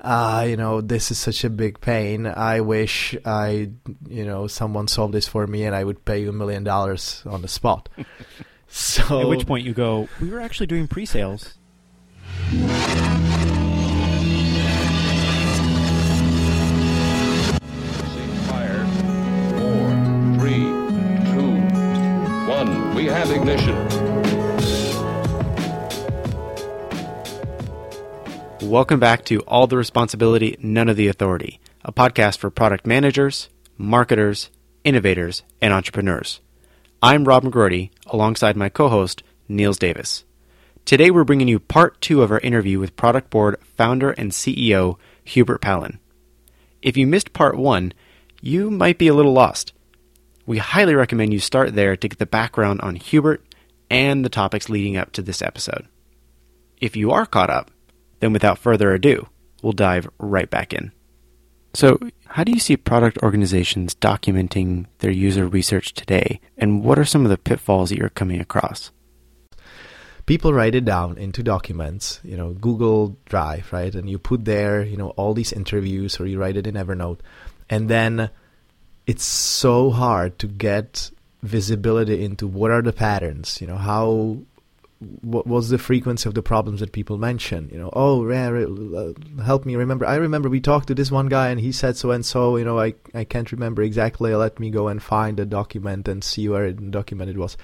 uh, you know, this is such a big pain. I wish I, you know, someone solved this for me and I would pay you a million dollars on the spot. so At which point you go, we were actually doing pre-sales. Fire. Four, three, two, one. We have ignition. Welcome back to All the Responsibility, None of the Authority, a podcast for product managers, marketers, innovators, and entrepreneurs. I'm Rob McGrory, alongside my co host, Niels Davis. Today we're bringing you part two of our interview with Product Board founder and CEO, Hubert Palan. If you missed part one, you might be a little lost. We highly recommend you start there to get the background on Hubert and the topics leading up to this episode. If you are caught up, then without further ado, we'll dive right back in. So, how do you see product organizations documenting their user research today, and what are some of the pitfalls that you're coming across? people write it down into documents, you know, Google Drive, right? And you put there, you know, all these interviews or you write it in Evernote. And then it's so hard to get visibility into what are the patterns, you know, how what was the frequency of the problems that people mention you know oh yeah, uh, help me remember. I remember we talked to this one guy and he said so and so you know i i can't remember exactly. Let me go and find the document and see where the document it was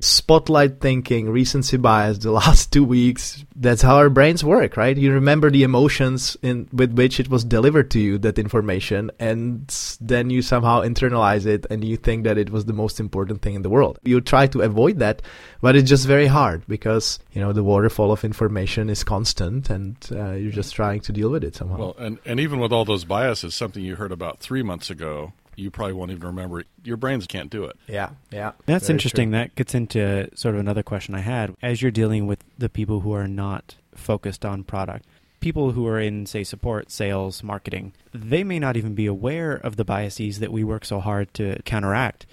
spotlight thinking, recency bias, the last two weeks, that's how our brains work, right? You remember the emotions in with which it was delivered to you, that information, and then you somehow internalize it and you think that it was the most important thing in the world. You try to avoid that, but it's just very hard because, you know, the waterfall of information is constant and uh, you're just trying to deal with it somehow. Well, and, and even with all those biases, something you heard about three months ago you probably won't even remember it. Your brains can't do it. Yeah, yeah. That's interesting. True. That gets into sort of another question I had. As you're dealing with the people who are not focused on product, people who are in, say, support, sales, marketing, they may not even be aware of the biases that we work so hard to counteract.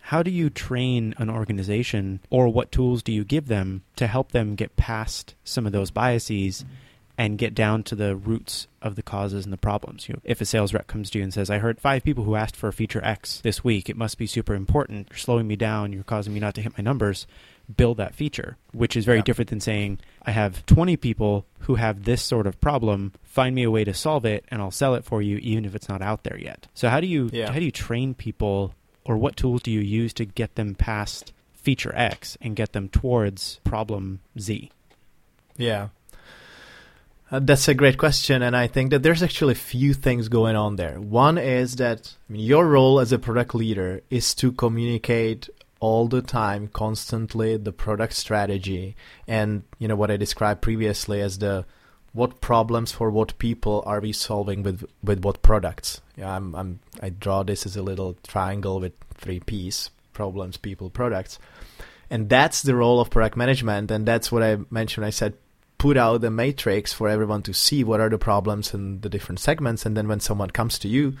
How do you train an organization, or what tools do you give them to help them get past some of those biases? Mm-hmm and get down to the roots of the causes and the problems. You know, if a sales rep comes to you and says, "I heard five people who asked for a feature X this week. It must be super important. You're slowing me down. You're causing me not to hit my numbers." Build that feature, which is very yeah. different than saying, "I have 20 people who have this sort of problem. Find me a way to solve it, and I'll sell it for you, even if it's not out there yet." So, how do you yeah. how do you train people, or what tools do you use to get them past feature X and get them towards problem Z? Yeah. Uh, that's a great question, and I think that there's actually a few things going on there. One is that I mean, your role as a product leader is to communicate all the time, constantly, the product strategy, and you know what I described previously as the what problems for what people are we solving with with what products. Yeah, I'm, I'm I draw this as a little triangle with three P's: problems, people, products. And that's the role of product management, and that's what I mentioned. I said put out a matrix for everyone to see what are the problems in the different segments and then when someone comes to you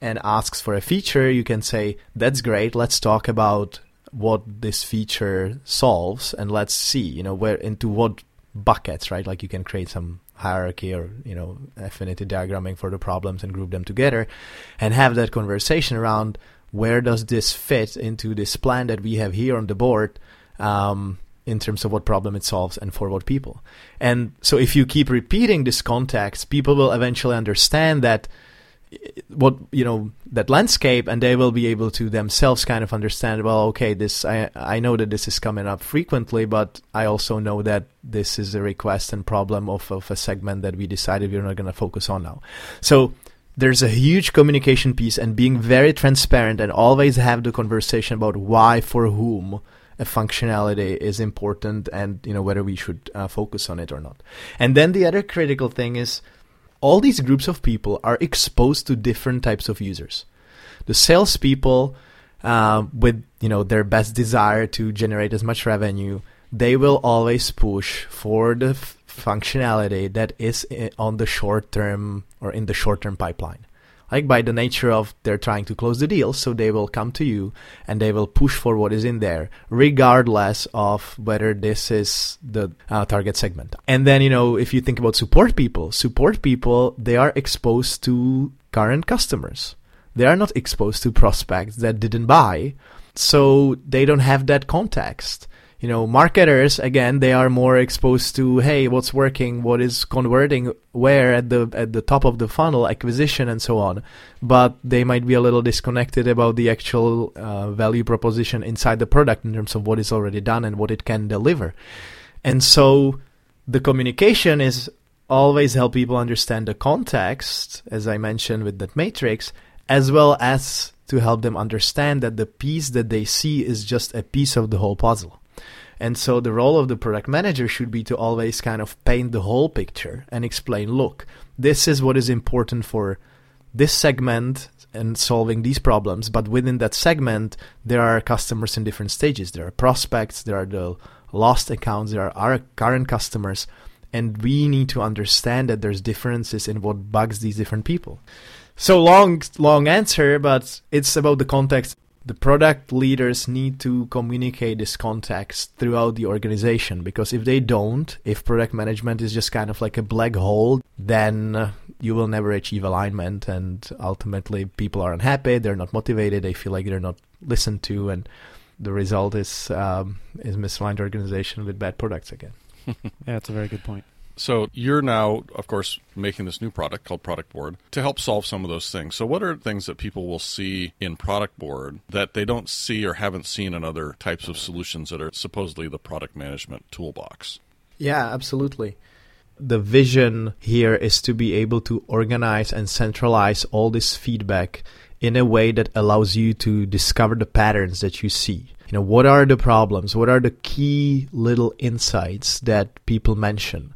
and asks for a feature you can say that's great let's talk about what this feature solves and let's see you know where into what buckets right? Like you can create some hierarchy or you know affinity diagramming for the problems and group them together and have that conversation around where does this fit into this plan that we have here on the board um, in terms of what problem it solves and for what people. And so if you keep repeating this context, people will eventually understand that eh, what you know that landscape and they will be able to themselves kind of understand well okay this I I know that this is coming up frequently but I also know that this is a request and problem of, of a segment that we decided we're not going to focus on now so there's a huge communication piece and being very transparent and always have the conversation about why for whom functionality is important and you know whether we should uh, focus on it or not. And then the other critical thing is all these groups of people are exposed to different types of users. The salespeople, uh, with you know their best desire to generate as much revenue, they will always push for the f- functionality that is on the short term or in the short term pipeline like by the nature of they're trying to close the deal so they will come to you and they will push for what is in there regardless of whether this is the uh, target segment. And then you know if you think about support people support people they are exposed to current customers. They are not exposed to prospects that didn't buy so they don't have that context you know marketers again they are more exposed to hey what's working what is converting where at the at the top of the funnel acquisition and so on. But they might be a little disconnected about the actual uh, value proposition inside the product in terms of what is already done and what it can deliver. And so the communication is always help people understand the context as i mentioned with that matrix as well as to help them understand that the piece that they see is just a piece of the whole puzzle and so the role of the product manager should be to always kind of paint the whole picture and explain look, this is what is important for this segment and solving these problems. But within that segment, there are customers in different stages. There are prospects, there are the lost accounts, there are our current customers. And we need to understand that there's differences in what bugs these different people. So long, long answer, but it's about the context the product leaders need to communicate this context throughout the organization because if they don't, if product management is just kind of like a black hole, then you will never achieve alignment and ultimately people are unhappy, they're not motivated, they feel like they're not listened to and the result is um, is misaligned organization with bad products again. yeah, that's a very good point. So you're now, of course, making this new product called Product Board to help solve some of those things. So what are things that people will see in Product Board that they don't see or haven't seen in other types of solutions that are supposedly the product management toolbox? Yeah, absolutely. The vision here is to be able to organize and centralize all this feedback in a way that allows you to discover the patterns that you see. You know, what are the problems? What are the key little insights that people mention?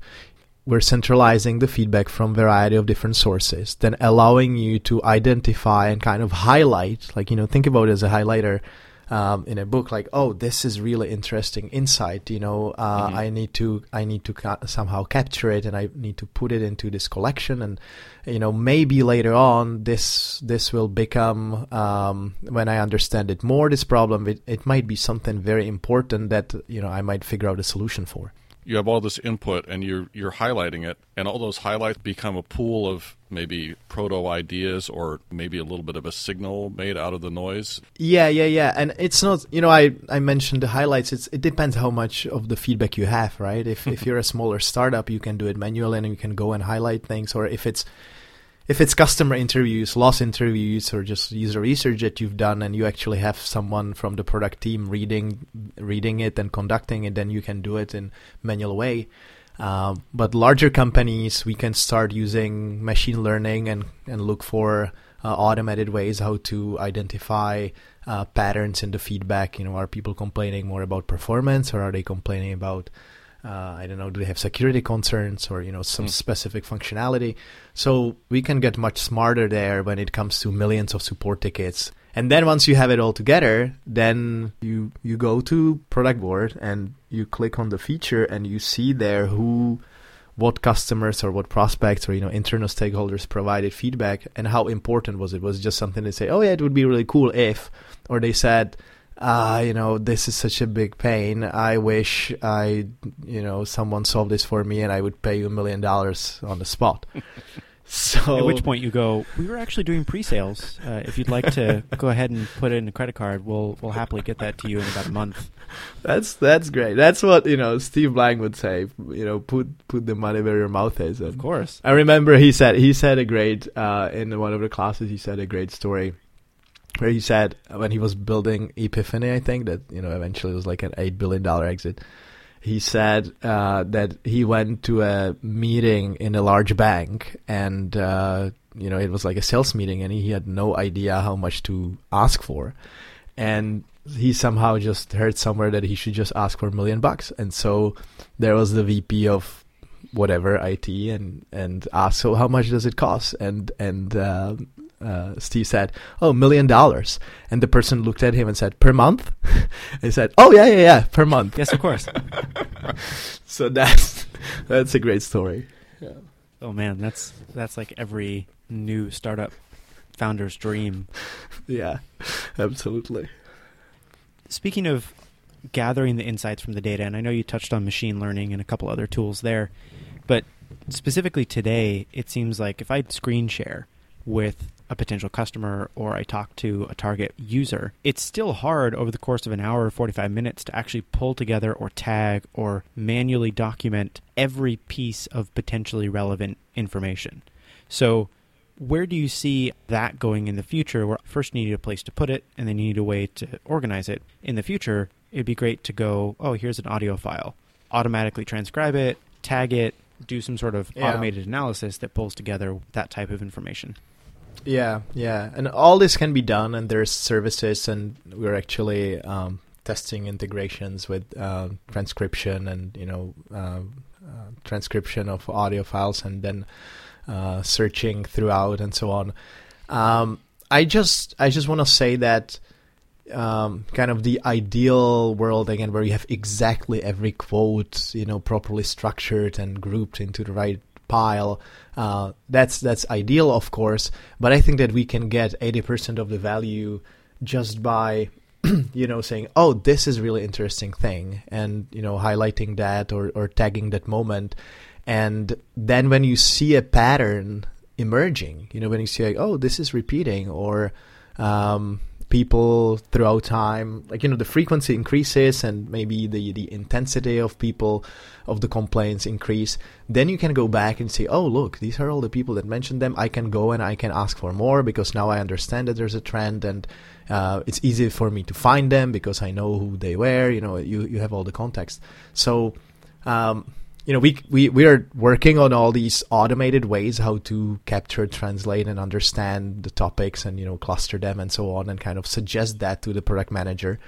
We're centralizing the feedback from variety of different sources, then allowing you to identify and kind of highlight, like, you know, think about it as a highlighter um, in a book, like, oh, this is really interesting insight. You know, uh, mm-hmm. I need to, I need to ca- somehow capture it, and I need to put it into this collection, and you know, maybe later on, this this will become, um, when I understand it more, this problem, it, it might be something very important that you know I might figure out a solution for you have all this input and you're you're highlighting it and all those highlights become a pool of maybe proto ideas or maybe a little bit of a signal made out of the noise? Yeah yeah yeah. And it's not you know i i mentioned the highlights. It's it depends how much of the feedback you have right? If if you're a smaller startup you can do it manually and you can go and highlight things. Or if it's if it's customer interviews, loss interviews, or just user research that you've done, and you actually have someone from the product team reading reading it and conducting it, then you can do it in manual way. Um, but larger companies, we can start using machine learning and and look for uh, automated ways how to identify uh, patterns in the feedback. You know, are people complaining more about performance, or are they complaining about uh, I don't know, do they have security concerns or you know some mm. specific functionality? So we can get much smarter there when it comes to millions of support tickets. And then once you have it all together, then you you go to product board and you click on the feature and you see there who what customers or what prospects or you know internal stakeholders provided feedback and how important was it was it just something they say oh yeah it would be really cool if or they said uh, you know, this is such a big pain. I wish I, you know, someone solved this for me and I would pay you a million dollars on the spot. so at which point you go, we were actually doing pre-sales. Uh, if you'd like to go ahead and put in a credit card, we'll we'll happily get that to you in about a month. That's that's great. That's what you know. Steve Blank would say. You know, put put the money where your mouth is. And of course. I remember he said he said a great uh, in one of the classes. He said a great story where he said when he was building E.piphany, I think that you know eventually it was like an eight billion dollar exit. He said uh, that he went to a meeting in a large bank, and uh, you know it was like a sales meeting, and he had no idea how much to ask for, and he somehow just heard somewhere that he should just ask for a million bucks, and so there was the VP of whatever IT and and asked, so how much does it cost? And and uh, uh, Steve said, "Oh, million dollars," and the person looked at him and said, "Per month?" he said, "Oh yeah, yeah, yeah, per month." Yes, of course. so that's that's a great story. Yeah. Oh man, that's that's like every new startup founder's dream. yeah, absolutely. Speaking of gathering the insights from the data, and I know you touched on machine learning and a couple other tools there, but specifically today, it seems like if I screen share with a potential customer or I talk to a target user, it's still hard over the course of an hour or 45 minutes to actually pull together or tag or manually document every piece of potentially relevant information. So, where do you see that going in the future? Where first you need a place to put it, and then you need a way to organize it. In the future, it'd be great to go, oh, here's an audio file, automatically transcribe it, tag it, do some sort of Yeah. automated analysis that pulls together that type of information. Yeah, yeah, and all this can be done, and there's services, and we're actually um, testing integrations with uh, transcription and you know uh, uh, transcription of audio files, and then uh, searching throughout and so on. Um, I just I just want to say that um, kind of the ideal world again, where you have exactly every quote you know properly structured and grouped into the right pile. Uh, that's that's ideal, of course, but I think that we can get eighty percent of the value just by you know saying, "Oh, this is really interesting thing," and you know highlighting that or or tagging that moment, and then when you see a pattern emerging, you know when you see like, "Oh, this is repeating," or um, people throughout time like you know the frequency increases and maybe the the intensity of people of the complaints increase then you can go back and say oh look these are all the people that mentioned them. I can go and i can ask for more because now i understand that there's a trend and uh, it's easy for me to find them because i know who they were you know you you have all the context. So um, you know, we, we we are working on all these automated ways how to capture, translate, and understand the topics, and you know, cluster them and so on, and kind of suggest that to the product manager.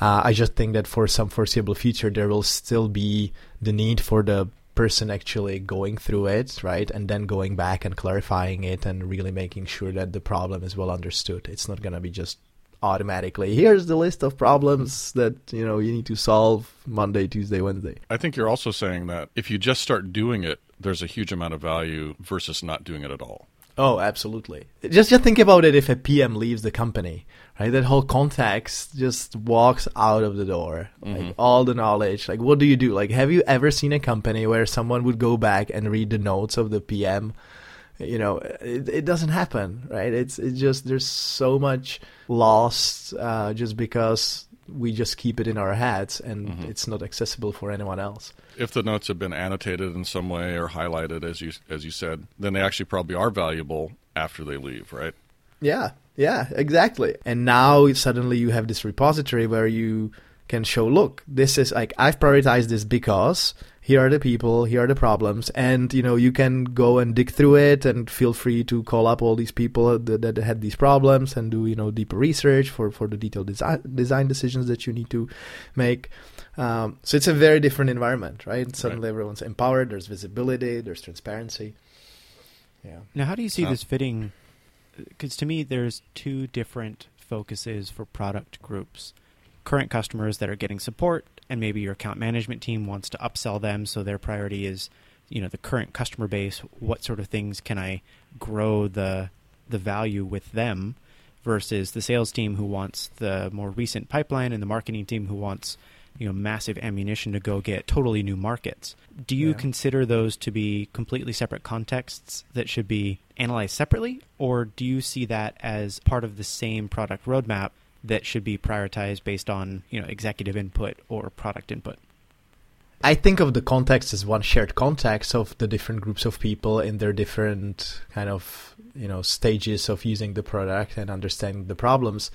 Uh, I just think that for some foreseeable future, there will still be the need for the person actually going through it, right, and then going back and clarifying it, and really making sure that the problem is well understood. It's not gonna be just automatically here's the list of problems that you know you need to solve monday tuesday wednesday I think you're also saying that if you just start doing it, there's a huge amount of value versus not doing it at all. Oh, absolutely. Just just think about it if a PM leaves the company, right? That whole context just walks out of the door. Mm-hmm. Like all the knowledge. Like what do you do? Like have you ever seen a company where someone would go back and read the notes of the PM? You know, it, it doesn't happen, right? It's it's just there's so much lost uh, just because we just keep it in our heads and it's not accessible for anyone else. If the notes have been annotated in some way or highlighted, as you as you said, then they actually probably are valuable after they leave, right? Yeah, yeah, exactly. And now suddenly you have this repository where you can show, look, this is like I've prioritized this because here are the people, here are the problems, and you know you can go and dig through it and feel free to call up all these people that, that had these problems and do you know deeper research for for the detailed design design decisions that you need to make. Um, so it's a very different environment, right? Suddenly everyone's empowered. There's visibility. There's transparency. Yeah. Now, how do you see So- this fitting? Because to me, there's two different focuses for product groups. Current customers that are getting support, and maybe your account management team wants to upsell them, so their priority is, you know, the current customer base. What sort of things can I grow the the value with them? Versus the sales team who wants the more recent pipeline, and the marketing team who wants you know massive ammunition to go get totally new markets. Do you Yeah. consider those to be completely separate contexts that should be analyzed separately, or do you see that as part of the same product roadmap that should be prioritized based on you know executive input or product input? I think of the context as one shared context of the different groups of people in their different kind of you know stages of using the product and understanding the problems.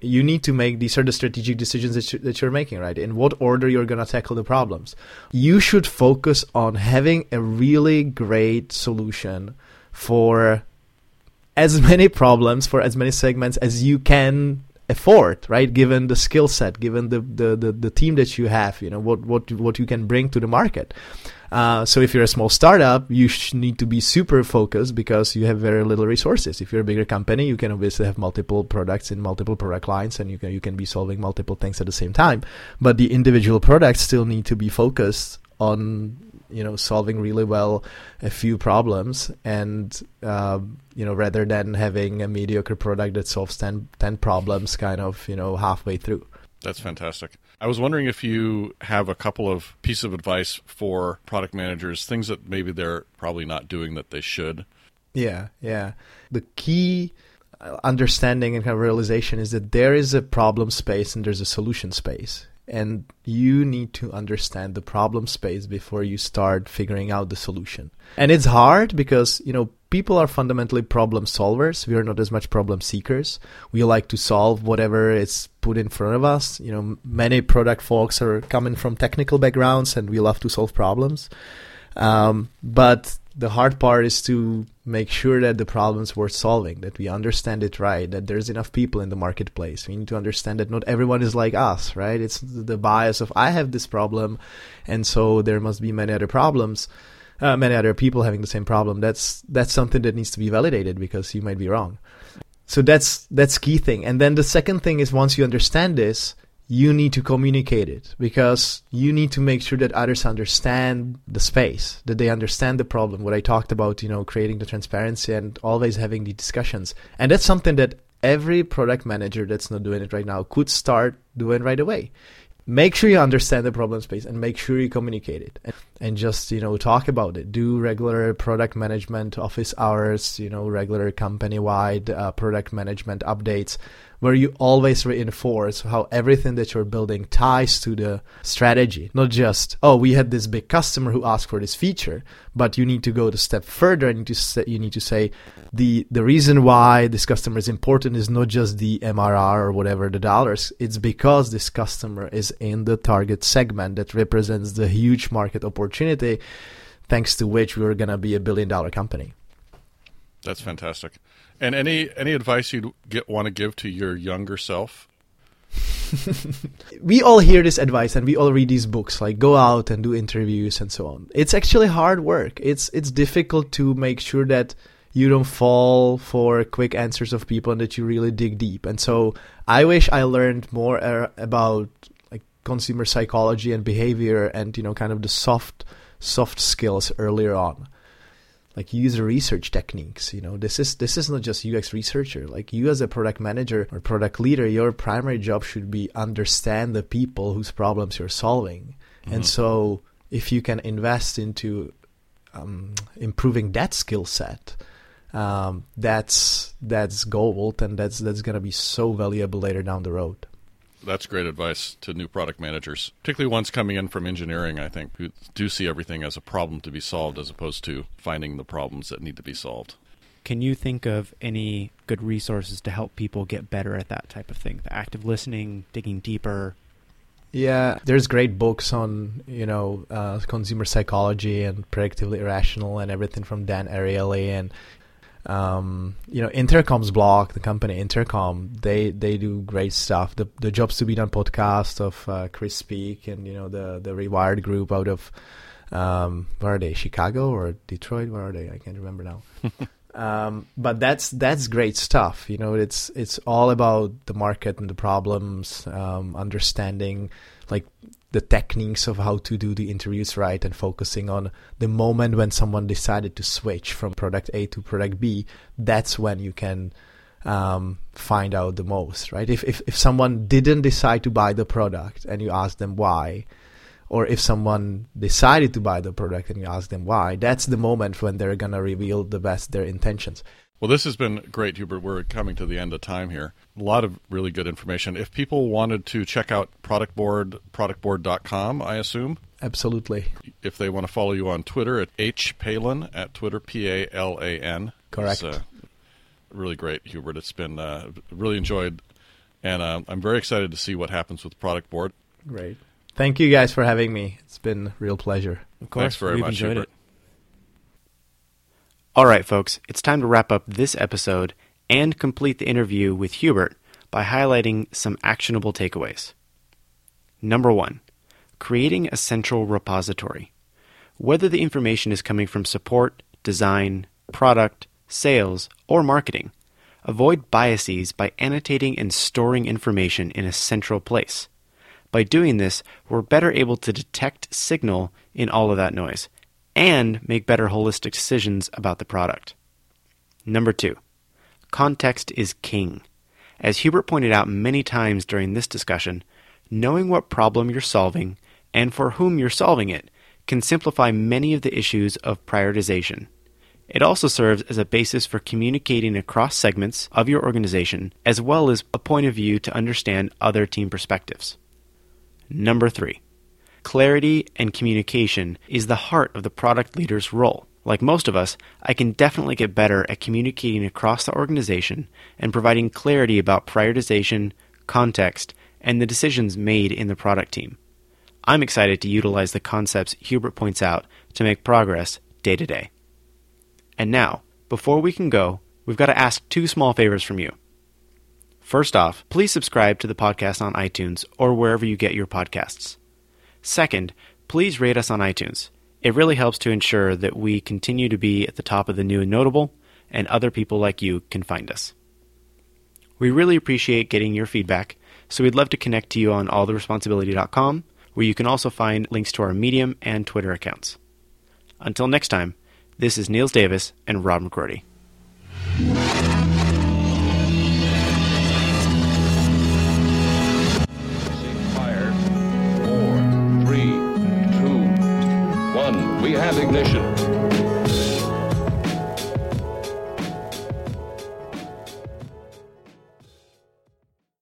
You need to make these are the strategic decisions that, you, that you're making, right? In what order you're going to tackle the problems. You should focus on having a really great solution for as many problems for as many segments as you can afford right given the skill set given the, the, the, the team that you have you know what what what you can bring to the market. Uh, so if you're a small startup you sh- need to be super focused because you have very little resources. If you're a bigger company you can obviously have multiple products in multiple product lines and you can you can be solving multiple things at the same time. But the individual products still need to be focused on you know solving really well a few problems and uh, you know rather than having a mediocre product that solves 10, 10 problems kind of you know halfway through that's fantastic. I was wondering if you have a couple of pieces of advice for product managers, things that maybe they're probably not doing that they should. Yeah, yeah. The key uh, understanding and kind of realization is that there is a problem space and there's a solution space and you need to understand the problem space before you start figuring out the solution. And it's hard because, you know, people are fundamentally problem solvers. We are not as much problem seekers. We like to solve whatever is put in front of us. You know, many product folks are coming from technical backgrounds and we love to solve problems. Um, but the hard part is to make sure that the problem's worth solving, that we understand it right, that there's enough people in the marketplace. We need to understand that not everyone is like us, right? It's the bias of I have this problem, and so there must be many other problems, uh, many other people having the same problem. That's that's something that needs to be validated because you might be wrong. So that's that's key thing. And then the second thing is once you understand this, you need to communicate it because you need to make sure that others understand the space, that they understand the problem. What I talked about, you know, creating the transparency and always having the discussions. And that's something that every product manager that's not doing it right now could start doing right away. Make sure you understand the problem space and make sure you communicate it and, and just, you know, talk about it. Do regular product management office hours, you know, regular company wide uh, product management updates where you always reinforce how everything that you're building ties to the strategy. Not just, oh, we had this big customer who asked for this feature, but you need to go the step further and you need to say, you need to say the the reason why this customer is important is not just the MRR or whatever the dollars. It's because this customer is in the target segment that represents the huge market opportunity, thanks to which we're gonna be a billion dollar company. That's fantastic. And any any advice you'd get, want to give to your younger self? we all hear this advice and we all read these books like go out and do interviews and so on. It's actually hard work. It's it's difficult to make sure that you don't fall for quick answers of people and that you really dig deep. And so I wish I learned more er, about like consumer psychology and behavior and you know kind of the soft soft skills earlier on like user research techniques you know? This is this is not just ux researcher. Like you as a product manager or product leader your primary job should be understand the people whose problems you're solving. Mm-hmm. and so if you can invest into um, improving that skill set um, that's that's gold and that's that's going to be so valuable later down the road that's great advice to new product managers, particularly ones coming in from engineering, I think, who do see everything as a problem to be solved as opposed to finding the problems that need to be solved. Can you think of any good resources to help people get better at that type of thing? The active listening, digging deeper. Yeah, there's great books on you know uh, consumer psychology and Predictably Irrational and everything from Dan Ariely and um, you know, Intercom's blog, the company Intercom, they they do great stuff. The the Jobs to Be Done podcast of uh, Chris Spiek and you know the the Rewired group out of um, where are they? Chicago or Detroit? Where are they? I can't remember now. um, but that's that's great stuff. You know, it's it's all about the market and the problems, um, understanding like the techniques of how to do the interviews right and focusing on the moment when someone decided to switch from product A to product B, that's when you can um, find out the most, right? If, if if someone didn't decide to buy the product and you ask them why, or if someone decided to buy the product and you ask them why, that's the moment when they're gonna reveal the best their intentions. Well, this has been great, Hubert. We're coming to the end of time here. A lot of really good information. If people wanted to check out Product Board, productboard.com, I assume? Absolutely. If they want to follow you on Twitter at hpalan at Twitter, P A L A N. Correct. Uh, really great, Hubert. It's been uh, really enjoyed, and uh, I'm very excited to see what happens with Product Board. Great. Thank you guys for having me. It's been a real pleasure. Of course. Thanks very much, Hubert. It. All right, folks, it's time to wrap up this episode and complete the interview with Hubert by highlighting some actionable takeaways. Number one, creating a central repository. Whether the information is coming from support, design, product, sales, or marketing, avoid biases by annotating and storing information in a central place. By doing this, we're better able to detect signal in all of that noise and make better holistic decisions about the product. Number two, context is king. As Hubert pointed out many times during this discussion, knowing what problem you're solving and for whom you're solving it can simplify many of the issues of prioritization. It also serves as a basis for communicating across segments of your organization, as well as a point of view to understand other team perspectives. Number three, clarity and communication is the heart of the product leader's role. Like most of us, I can definitely get better at communicating across the organization and providing clarity about prioritization, context, and the decisions made in the product team. I'm excited to utilize the concepts Hubert points out to make progress day to day. And now, before we can go, we've got to ask two small favors from you. First off, please subscribe to the podcast on iTunes or wherever you get your podcasts. Second, please rate us on iTunes. It really helps to ensure that we continue to be at the top of the new and notable, and other people like you can find us. We really appreciate getting your feedback, so we'd love to connect to you on alltheresponsibility.com, where you can also find links to our Medium and Twitter accounts. Until next time, this is Niels Davis and Rob McCrory. Have ignition.